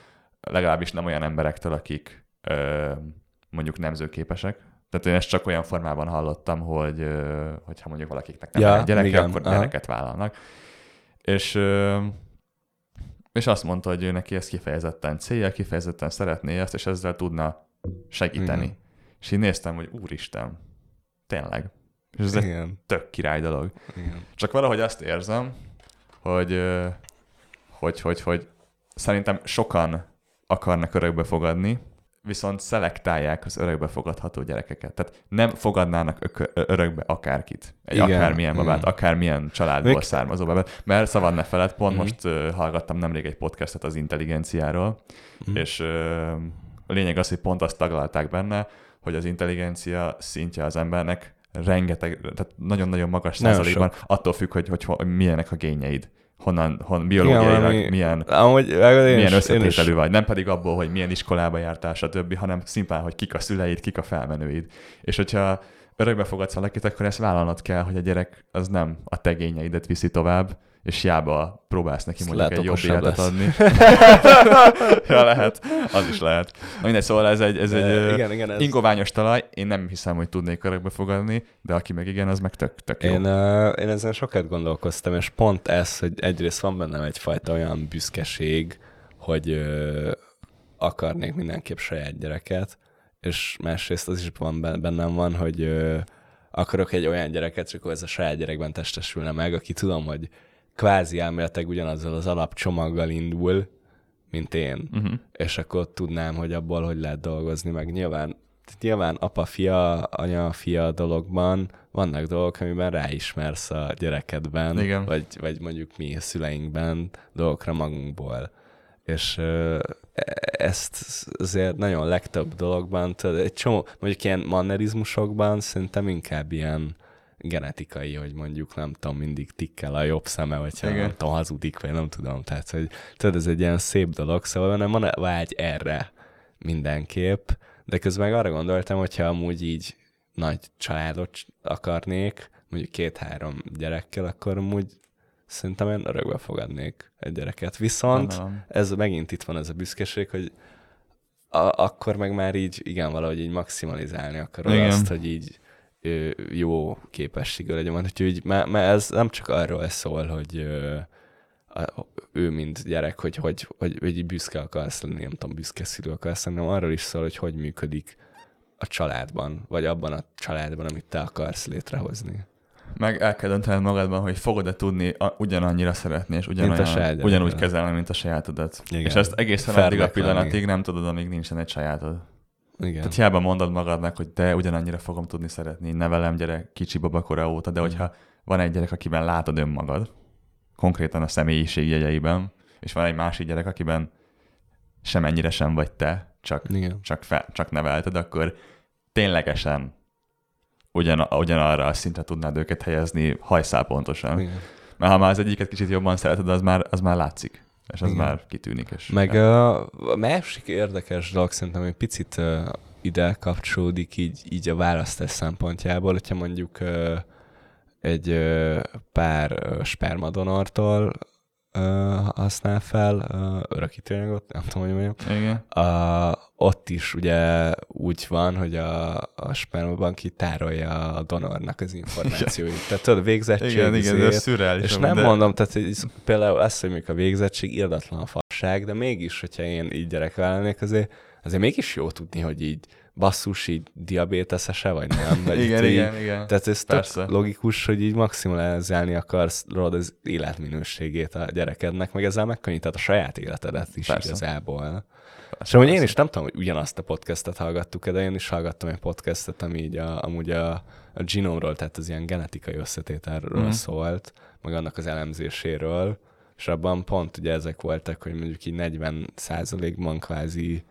Legalábbis nem olyan emberektől, akik ö, mondjuk nemzőképesek, tehát én ezt csak olyan formában hallottam, hogy hogyha mondjuk valakiknek nem ja, gyereke, igen, akkor aha. gyereket vállalnak. És, és azt mondta, hogy ő neki ez kifejezetten célja, kifejezetten szeretné ezt, és ezzel tudna segíteni. Igen. És én néztem, hogy úristen, tényleg. És ez Igen. egy tök király dolog. Igen. Csak valahogy azt érzem, hogy, hogy, hogy, hogy szerintem sokan akarnak örökbe fogadni, viszont szelektálják az örökbe fogadható gyerekeket. Tehát nem fogadnának örökbe akárkit. Egy igen, akármilyen babát, igen. akármilyen családból Mik... származó babát. Mert szabad ne feled, pont mm. most uh, hallgattam nemrég egy podcastet az intelligenciáról, mm. és uh, a lényeg az, hogy pont azt taglalták benne, hogy az intelligencia szintje az embernek rengeteg, tehát nagyon-nagyon magas Nagyon százalékban, attól függ, hogy, hogy, hogy milyenek a gényeid. Honnan, hon, biológiailag valami- milyen, Amúgy, milyen összetételű vagy. Nem pedig abból, hogy milyen iskolába jártál, stb., hanem szimplán, hogy kik a szüleid, kik a felmenőid. És hogyha örökbe fogadsz valakit, akkor ezt vállalnod kell, hogy a gyerek az nem a tegényeidet viszi tovább, és hiába próbálsz neki mondjuk egy jobb életet lesz. adni. ja, lehet. Az is lehet. Na mindegy, szóval ez egy, ez egy ö, igen, igen, ez... ingoványos talaj. Én nem hiszem, hogy tudnék örökbe fogadni, de aki meg igen, az meg tök, tök jó. Én, uh, én ezen sokat gondolkoztam, és pont ez, hogy egyrészt van bennem egyfajta olyan büszkeség, hogy uh, akarnék mindenképp saját gyereket, és másrészt az is van ben- bennem van, hogy uh, akarok egy olyan gyereket, csak ez a saját gyerekben testesülne meg, aki tudom, hogy kvázi elméletek ugyanazzal az alapcsomaggal indul, mint én Uh-huh. és akkor tudnám, hogy abból hogy lehet dolgozni, meg nyilván, nyilván apa-fia, anya-fia dologban vannak dolgok, amiben ráismersz a gyerekedben, Igen. Vagy, vagy mondjuk mi szüleinkben dolgokra magunkból. És e- ezt azért nagyon legtöbb dologban, tudod, egy csomó, mondjuk ilyen mannerizmusokban szerintem inkább ilyen genetikai, hogy mondjuk nem tudom, mindig tikkel a jobb szeme, hogyha Igen. nem tudom, hazudik, vagy nem tudom. Tehát, hogy tudod, ez egy ilyen szép dolog, szóval nem van vágy erre mindenképp, de közben meg arra gondoltam, hogyha amúgy így nagy családot akarnék, mondjuk két-három gyerekkel, akkor amúgy szerintem én örökbe fogadnék egy gyereket. Viszont ez megint itt van ez a büszkeség, hogy a- akkor meg már így, igen, valahogy így maximalizálni akarod Igen. azt, hogy így jó képességű legyen. Úgyhogy így, mert, mert ez nem csak arról szól, hogy ő, mint gyerek, hogy, hogy, hogy, hogy büszke akarsz lenni, nem tudom, büszke szülő akarsz lenni, hanem arról is szól, hogy hogy működik a családban, vagy abban a családban, amit te akarsz létrehozni. Meg el kell döntened magadban, hogy fogod-e tudni a, ugyanannyira szeretni, és ugyanolyan, ugyanúgy kezelni, mint a sajátodat. Igen. És ezt egészen Fairnek addig a lenni. pillanatig nem tudod, amíg nincsen egy sajátod. Igen. Tehát hiába mondod magadnak, hogy de ugyanannyira fogom tudni szeretni, nevelem gyerek kicsi babakora óta, de Mm. hogyha van egy gyerek, akiben látod önmagad, konkrétan a személyiség jegyeiben, és van egy másik gyerek, akiben semennyire sem vagy te, csak, Igen. csak, fe, csak nevelted, akkor ténylegesen ugyan, ugyanarra a szintre tudnád őket helyezni hajszál pontosan. Igen. Mert ha már az egyiket kicsit jobban szereted, az már, az már látszik. És az Igen. már kitűnik. És Meg a másik érdekes dolog szerintem egy picit uh, ide kapcsolódik így, így a választás szempontjából, hogyha mondjuk uh, egy uh, pár spermadonortól uh, használ fel uh, örökítőanyagot, nem tudom, hogy mondjam, Igen. a, ott is ugye úgy van, hogy a, a spermabank így tárolja a donornak az információit. Tehát tudod, végzettség, Igen, igen, de ez izé, szürreális. és nem de... mondom, tehát hogy például az, hogy a végzettség irdatlan a fasság, de mégis, hogyha én így gyerek vállalnék, azért, azért mégis jó tudni, hogy így basszus, így diabéteszese, vagy nem. Vagy Igen, így, igen, igen. Tehát ez Persze. logikus, hogy így maximalizálni akarsz rólad az életminőségét a gyerekednek, meg ezzel megkönnyíted a saját életedet is Persze. igazából. És amúgy én is nem tudom, hogy ugyanazt a podcastet hallgattuk de én is hallgattam egy podcastet, ami így a, amúgy a, a genomról, tehát az ilyen genetikai összetételről mm. szólt, meg annak az elemzéséről, és abban pont ugye ezek voltak, hogy mondjuk így 40 százalékban kvázi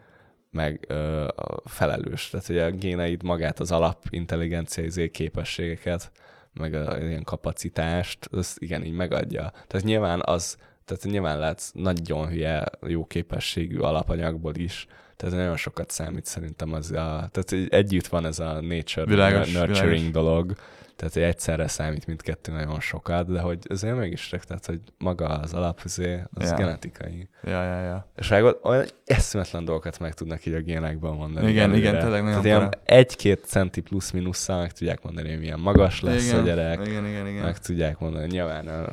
meg ö, felelős. Tehát, hogy a géneid magát az alapintelligencia izé képességeket, meg a ilyen kapacitást, az igen, így megadja. Tehát nyilván az, tehát nyilván látsz nagyon hülye, jó képességű alapanyagból is, tehát nagyon sokat számít szerintem az a, tehát együtt van ez a nature Világos, nurturing világos. dolog, tehát hogy egyszerre számít mindkettő nagyon sokat, de hogy azért mégis, tehát hogy maga az alap, az Ja. genetikai. Ja, ja, ja. És vágod, olyan eszméletlen dolgokat meg tudnak így a génekben mondani. Igen, előre. igen, tényleg nagyon Tehát ilyen egy-két centi plusz-minusszal meg tudják mondani, hogy milyen magas lesz igen, a gyerek, Igen, igen, igen. meg tudják mondani, nyilván. A...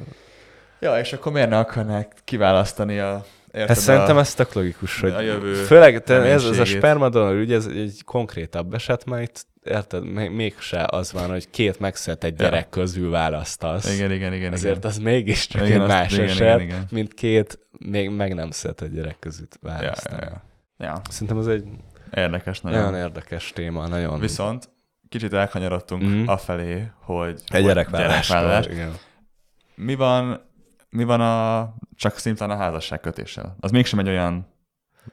Ja, és akkor miért ne akarnák kiválasztani a... Érted, Hát szerintem a... ez tök logikus, hogy a jövő főleg te, ez, ez a spermadonor ügy, ez egy konkrétabb eset, mert itt érted, még- mégse az van, hogy két megszületett Ja. gyerek közül választasz. Igen, igen, igen. Ezért igen. az mégiscsak Igen, egy azt- más igen, eset, igen, igen. mint két még meg nem született gyerek között Ja, választani. ja, ja. ja, Szerintem ez egy érdekes nagyon. nagyon érdekes téma, nagyon... Viszont kicsit elkanyarodtunk mm. afelé, hogy Egy gyerekvállás. gyerekvállalás. Igen. Mi van, mi van a, csak szimplán a házasság kötéssel? Az mégsem egy olyan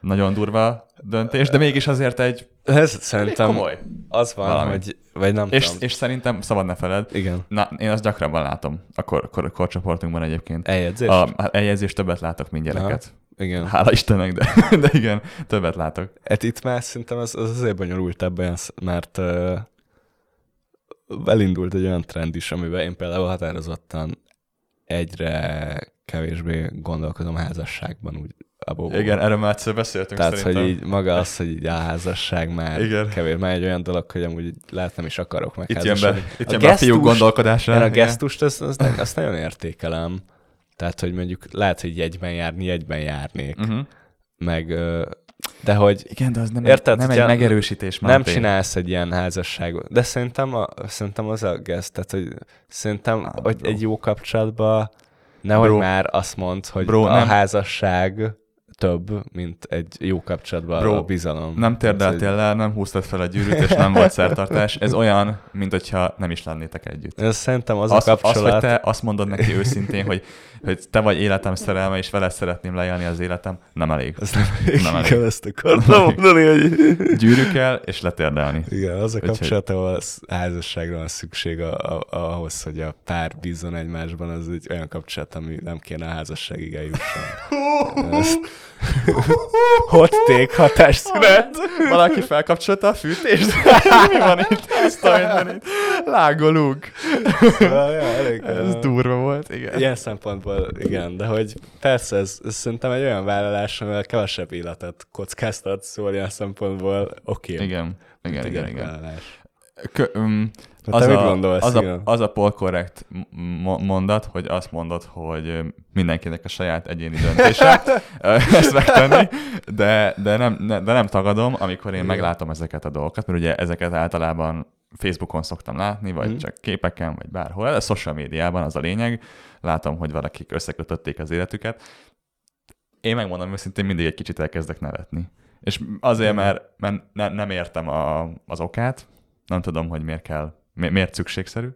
nagyon durva döntés, de mégis azért egy Ez szerintem komoly. az van, Valami. hogy, vagy nem És, tudom. és szerintem szabad ne feled, Igen. na, én azt gyakrabban látom a kor, kor, korcsoportunkban egyébként. Eljegyzés? A, a eljegyzés többet látok, mint gyereket. Igen. Hála Istennek, de, de igen, többet látok. Hát itt már szerintem az, az azért bonyolultabb, mert uh, elindult egy olyan trend is, amiben én például határozottan egyre kevésbé gondolkodom házasságban, úgy abból. Igen, erről már egyszer beszéltünk Tehát, szerintem. hogy így maga az, hogy így a házasság már Igen. kevés, már egy olyan dolog, hogy amúgy lehet nem is akarok meg Itt jön be, itt A jön be a gondolkodása. Én a gesztust, azt, azt, azt nagyon értékelem. Tehát, hogy mondjuk lehet, hogy jegyben járni, jegyben járnék. Uh-huh. Meg, de hogy Igen, de az nem, Érted, egy, nem egy megerősítés nem mentén. csinálsz egy ilyen házasságot. De szerintem, a, szerintem az a geszt, tehát, hogy szerintem, Ah, hogy bro. egy jó kapcsolatban nehogy Bro. már azt mondd, hogy Bro, a nem. házasság több, mint egy jó kapcsolatban Bro, a bizalom. Nem térdeltél le, nem húztad fel a gyűrűt, és nem volt szertartás. Ez olyan, mint hogyha nem is lennétek együtt. Ez szerintem az, Az, a az, kapcsolat... hogy te azt mondod neki őszintén, hogy, hogy te vagy életem szerelme, és veled szeretném leélni az életem, nem elég. Ez nem, Nem nem elég. igen, ezt akartam mondani, hogy... Gyűrű kell, és letérdelni. Igen, az a Úgyhogy- kapcsolat, ahol az házasságra van szükség a, a, ahhoz, hogy a pár bízzon egymásban, az egy olyan kapcsolat, ami nem kéne a házasságig eljusson. Ezt- Hot take hatásszünet. Valaki felkapcsolta a fűtést? Mi van itt? Ezt a mindenit. Lágolunk. Szóval, ja, elég, Ez ö, durva volt, igen. Ilyen szempontból igen, de hogy persze ez, ez szerintem egy olyan vállalás, amivel kevesebb életet kockáztat, szóval ilyen szempontból oké. Okay. Igen, igen, igen, igen. Vállalás. Kö, um, az, te mit a, gondolsz, az, a, az a polkorrekt mo- mondat, hogy azt mondod, hogy mindenkinek a saját egyéni döntése ezt megtenni, de, de, nem, ne, de nem tagadom, amikor én Igen. meglátom ezeket a dolgokat, mert ugye ezeket általában Facebookon szoktam látni, vagy Mhm. csak képeken, vagy bárhol, de social médiában az a lényeg, látom, hogy valakik összekötötték az életüket. Én megmondom őszintén, mindig egy kicsit elkezdek nevetni. És azért, mert, mert ne, nem értem a, az okát, nem tudom, hogy miért kell, mi, miért szükségszerű,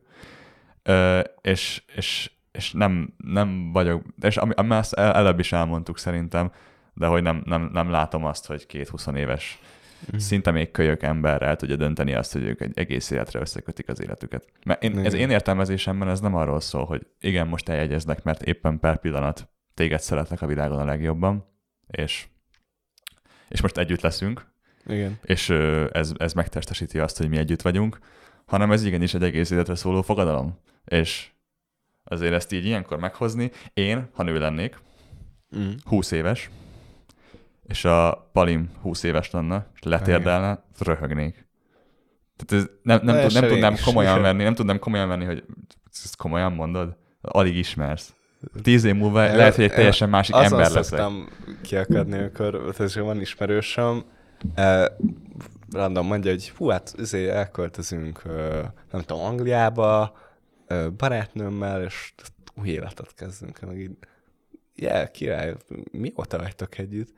Ö, és, és, és nem, nem vagyok, és ami, ami azt el- előbb is elmondtuk szerintem, de hogy nem, nem, nem látom azt, hogy két 20 éves Mhm. szinte még kölyök ember el tudja dönteni azt, hogy ők egy egész életre összekötik az életüket. Mert én, ez én értelmezésemben ez nem arról szól, hogy igen, most eljegyeznek, mert éppen per pillanat téged szeretnek a világon a legjobban, és, és most együtt leszünk, Igen. és ez, ez megtestesíti azt, hogy mi együtt vagyunk, hanem ez igenis egy egész életre szóló fogadalom. És azért ezt így ilyenkor meghozni, én, ha nő lennék, Mm. 20 éves, és a Palim 20 éves lenne, és letérdelne, röhögnék. Tehát ez nem, nem, tud, nem tudnám komolyan venni, nem tudnám komolyan venni, hogy ezt komolyan mondod. Alig ismersz. Tíz év múlva Én- lehet, hogy egy teljesen másik Azon ember leszek. szoktam kiakadni, amikor van ismerősöm, eh, random mondja, hogy hú, hát azért elköltözünk, nem tudom, Angliába, barátnőmmel, és új életet kezdünk. Meg így, yeah, király, mióta vagytok együtt?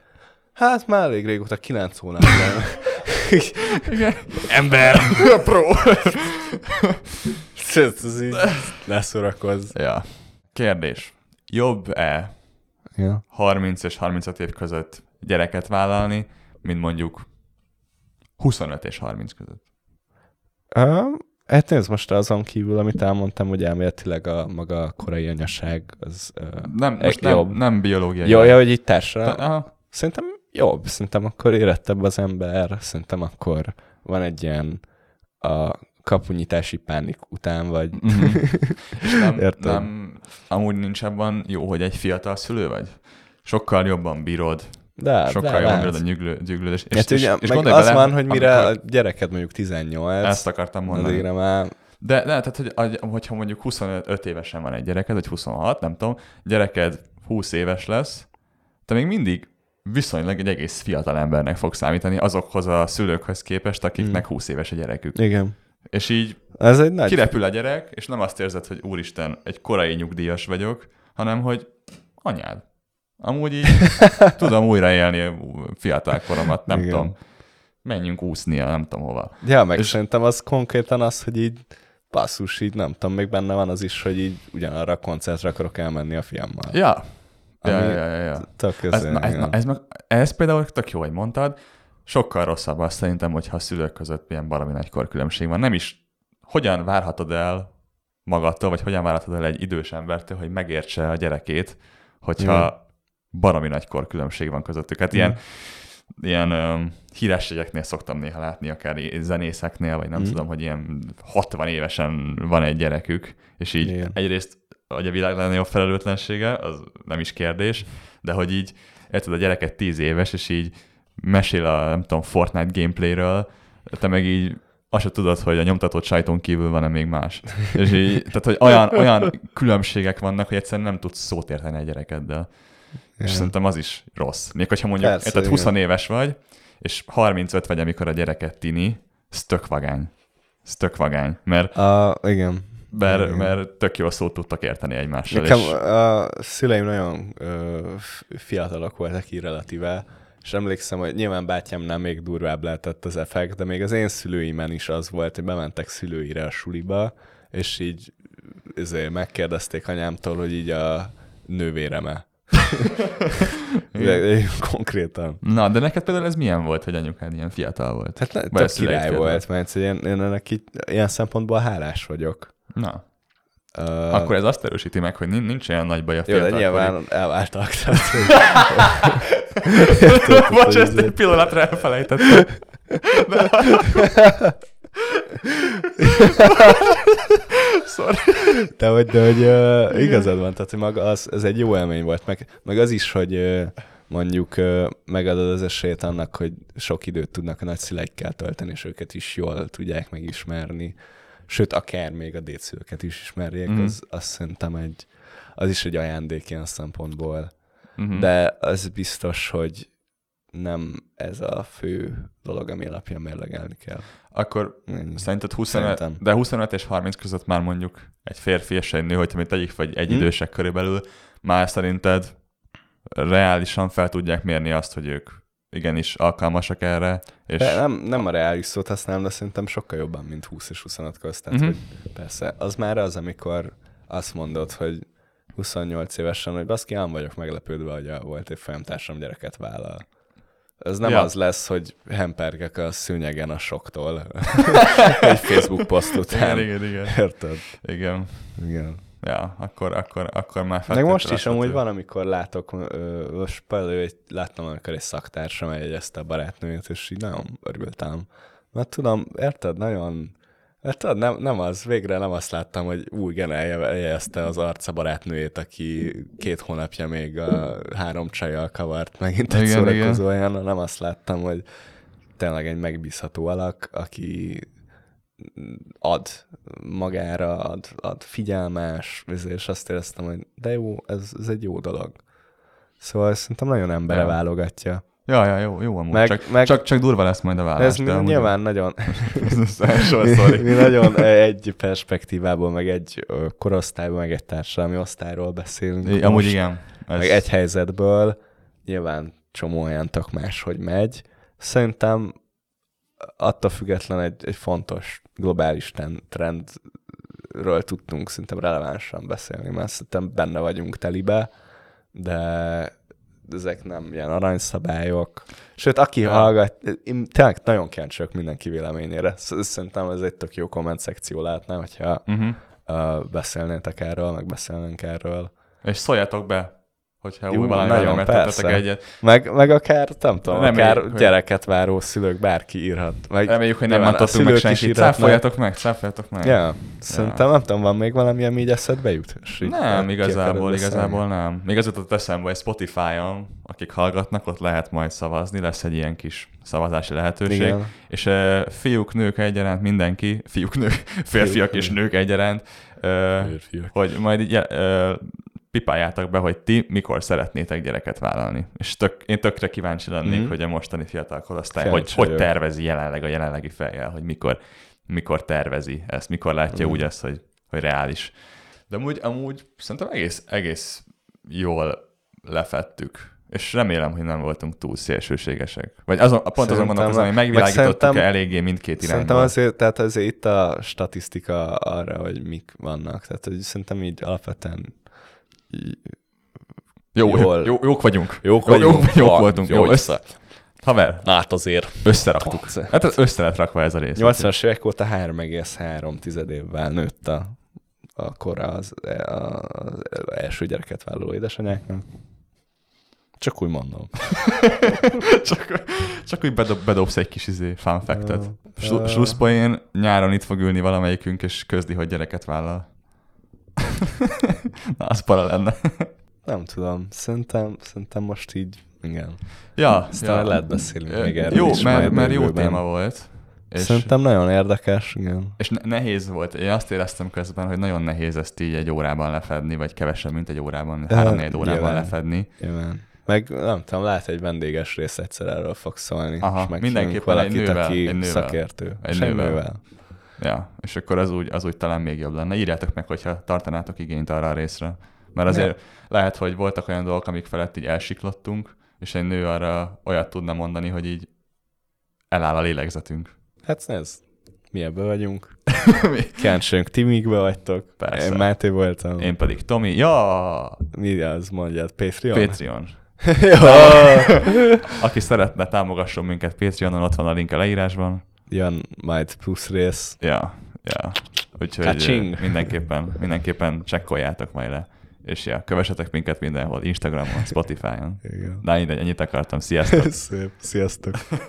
Hát már elég régóta, kilenc hónapban. Ember! Pro. ez, ez így, ne szórakozz. ja. Kérdés. Jobb-e Ja. 30 és 35 év között gyereket vállalni, mint mondjuk 25 és 30 között? Um, hát nézd most azon kívül, amit elmondtam, hogy elméletileg a maga a korai anyaság az uh, Nem, most nem, jobb. nem biológiai. Jó, jó, hogy így társra. Aha. Szerintem jobb, szerintem akkor érettebb az ember, szerintem akkor van egy ilyen a kapunyitási pánik után, vagy Mhm. És nem, Érted. nem, amúgy nincs abban jó, hogy egy fiatal szülő vagy? Sokkal jobban bírod, de, sokkal de jobban lehet. bírod a nyüglő, gyűglődést. És, Hát és, ugye, és meg gondolj az bele, van, hogy mire amikor- a gyereked mondjuk 18, Ezt akartam mondani. addigra már De, de tehát, hogy, hogy- hogyha mondjuk 25 évesen van egy gyereked, vagy 26, nem tudom, gyereked 20 éves lesz, te még mindig viszonylag egy egész fiatal embernek fog számítani azokhoz a szülőkhöz képest, akiknek 20 éves a gyerekük. igen. És így Ez egy nagy... kirepül a gyerek, és nem azt érzed, hogy úristen, egy korai nyugdíjas vagyok, hanem hogy anyád. Amúgy így tudom újraélni a fiatal koromat, nem Igen. tudom. Menjünk úszni, nem tudom hova. Ja, meg És- szerintem az konkrétan az, hogy így basszus, így nem tudom, még benne van az is, hogy így ugyanarra a koncertre akarok elmenni a fiammal. Ja. Ja, ja, ja, ja. Tök Ez, na, ez, na, ez, meg, ez például tök jó, hogy mondtad. sokkal rosszabb az szerintem, hogyha a szülők között ilyen valami nagy korkülönbség van. Nem is, hogyan várhatod el magadtól, vagy hogyan várhatod el egy idős embertől, hogy megértse a gyerekét, hogyha mm. Baromi nagy korkülönbség van közöttük. Hát mm. ilyen, ilyen um, hírességeknél szoktam néha látni, akár zenészeknél, vagy nem mm. tudom, hogy ilyen 60 évesen van egy gyerekük, és így Igen. egyrészt hogy a világ legnagyobb felelőtlensége, az nem is kérdés, de hogy így, érted, a gyereket 10 éves, és így mesél a, nem tudom, Fortnite gameplayről, te meg így azt se tudod, hogy a nyomtatott sajton kívül van-e még más. És így, tehát, hogy olyan, olyan különbségek vannak, hogy egyszerűen nem tudsz szót érteni egy gyerekeddel. Igen. És szerintem az is rossz. Még hogyha mondjuk, Persze, tehát 20 igen. éves vagy, és 35 vagy, amikor a gyereket tini, ez tök vagány. Ez tök vagány. Mert, uh, igen. Mert, igen. mert tök jó szót tudtak érteni egymással. Nekem és... a szüleim nagyon uh, fiatalok voltak így relatíve, és emlékszem, hogy nyilván nem még durvább lehetett az effekt, de még az én szülőimen is az volt, hogy bementek szülőire a suliba, és így ezért megkérdezték anyámtól, hogy így a nővéreme. de, konkrétan. Na, de neked például ez milyen volt, hogy anyukád ilyen fiatal volt? Hát ne, tök király volt, mert én, én ennek így, ilyen szempontból hálás vagyok. Na. Uh, Akkor ez azt erősíti meg, hogy nincs olyan nagy baj a Jó, de nyilván elváltak. Bocs, ezt egy pillanatra elfelejtettem. De... Sorry. De hogy, de, hogy uh, igazad van, tehát hogy maga az, ez egy jó élmény volt, meg, meg az is, hogy uh, mondjuk uh, megadod az esélyt annak, hogy sok időt tudnak a nagyszüleikkel tölteni, és őket is jól tudják megismerni sőt, akár még a dédszülőket is ismerjék, mm. az azt szerintem egy, az is egy ajándék ilyen szempontból. Mm-hmm. De az biztos, hogy nem ez a fő dolog, ami alapján mérlegelni kell. Akkor Ennyi. szerinted 25, Szerintem. de 25 és 30 között már mondjuk egy férfi és egy nő, hogy mit tegyük, vagy egy hmm. idősek körülbelül, már szerinted reálisan fel tudják mérni azt, hogy ők igenis alkalmasak erre. És... De nem, nem a reális szót használom, de szerintem sokkal jobban, mint 20 és 25 közt. Tehát, uh-huh. hogy persze, az már az, amikor azt mondod, hogy 28 évesen, hogy baszki, ám vagyok meglepődve, hogy a volt egy folyamtársam gyereket vállal. Ez nem ja. az lesz, hogy hempergek a szűnyegen a soktól egy Facebook poszt után. Igen, igen, igen. Érted? Igen. Igen ja, akkor, akkor, akkor már Meg most is amúgy van, amikor látok, most például láttam, amikor egy szaktársam eljegyezte a barátnőjét, és így nagyon örültem. Mert tudom, érted, nagyon, Érted, nem, nem az, végre nem azt láttam, hogy új igen, eljegyezte az arca barátnőjét, aki két hónapja még a három csajjal kavart megint egy szórakozóján, nem azt láttam, hogy tényleg egy megbízható alak, aki ad magára, ad, ad figyelmes, és azt éreztem, hogy de jó, ez, ez egy jó dolog. Szóval szerintem nagyon embere ja. válogatja. Ja, ja, jó, jó amúgy. Meg, csak, meg, csak, csak durva lesz majd a válasz. Ez de nyilván amúgy... nagyon... mi nagyon egy perspektívából, meg egy korosztályból, meg egy társadalmi osztályról beszélünk. É, amúgy igen. Ez... Meg egy helyzetből nyilván csomó olyan tök máshogy megy. Szerintem attól független egy, egy fontos globális trendről tudtunk szerintem relevánsan beszélni, mert szerintem benne vagyunk telibe, de ezek nem ilyen aranyszabályok. Sőt, aki ja. hallgat, én tényleg nagyon kíváncsiak mindenki véleményére. Szerintem ez egy tök jó komment szekció lehetne, hogyha uh-huh. uh, beszélnétek erről, meg beszélnénk erről. És szóljatok be, hogyha Jó, új nagyon, persze. egyet. Meg, meg akár, nem tudom, nem akár éljük, gyereket váró szülők, bárki írhat. Meg, Reméljük, hogy nem mentottunk meg senkit. Cáfoljatok meg, cáfoljatok meg. Ja, ja. szerintem nem tudom, van még valami, ami így eszedbe jut? Nem, igazából, igazából nem. Még az jutott eszembe, hogy Spotify-on, akik hallgatnak, ott lehet majd szavazni, lesz egy ilyen kis szavazási lehetőség. Igen. És uh, fiúk, nők egyaránt, mindenki, fiúk, nők, férfiak Fiúk, és nők egyaránt, uh, hogy majd így, uh, pipáljátok be, hogy ti mikor szeretnétek gyereket vállalni. És tök, én tökre kíváncsi lennék, mm-hmm. hogy a mostani fiatal korosztály, hogy, hogy tervezi jelenleg a jelenlegi fejjel, hogy mikor, mikor tervezi ezt, mikor látja mm. úgy ezt, hogy, hogy reális. De amúgy, amúgy szerintem egész, egész jól lefettük és remélem, hogy nem voltunk túl szélsőségesek. Vagy azon, pont azon gondolkozom, hogy megvilágítottuk -e eléggé mindkét irányba. Szerintem azért, tehát azért itt a statisztika arra, hogy mik vannak. Tehát hogy szerintem így alapvetően jó, jól, jó, jók vagyunk. Jók vagyunk. Jók, jók voltunk. Jó, össze. Haver, Na hát azért. összeraktuk. Basz. Hát ez össze lett rakva ez a rész. 80-as évek óta 3,3 tized évvel nőtt a, a kora az, az, az első gyereket vállaló édesanyáknak. Csak úgy mondom. csak, csak úgy bedob, bedobsz egy kis izé, fun fact-et. Slusszpoén nyáron itt fog ülni valamelyikünk, és közli, hogy gyereket vállal. Na, az para lenne. Nem tudom, szerintem, szerintem most így, igen. ja, Aztán ja. lehet beszélni Ö, még erről Jó, is mert, mert jó téma volt. És, Szerintem nagyon érdekes, igen. és ne- nehéz volt. Én azt éreztem közben, hogy nagyon nehéz ezt így egy órában lefedni, vagy kevesebb, mint egy órában, Ö, három négy órában nyilván. lefedni. Nyilván. Meg nem tudom, lehet egy vendéges rész egyszer erről fog szólni. Aha, és mindenképpen egy valakit, nővel, aki egy nővel. szakértő. Egy nővel. Ja, és akkor az úgy, az úgy talán még jobb lenne. Írjátok meg, hogyha tartanátok igényt arra a részre. Mert azért lehet, hogy voltak olyan dolgok, amik felett így elsiklottunk, és egy nő arra olyat tudna mondani, hogy így eláll a lélegzetünk. Hát ez, mi ebből vagyunk. Káncsönk, ti mikbe vagytok. Persze. Én Máté voltam. Én pedig Tomi. Ja, Mi az mondjad? Patreon? Patreon. ja. Aki szeretne, támogasson minket Patreonon, ott van a link a leírásban. Jön majd plusz rész. Ja, ja. Úgyhogy Ka-ching. mindenképpen, mindenképpen csekkoljátok majd le. És ja, kövessetek minket mindenhol, Instagramon, Spotify-on. Igen. Na, mindegy, ennyit akartam. Sziasztok! Szép. Sziasztok.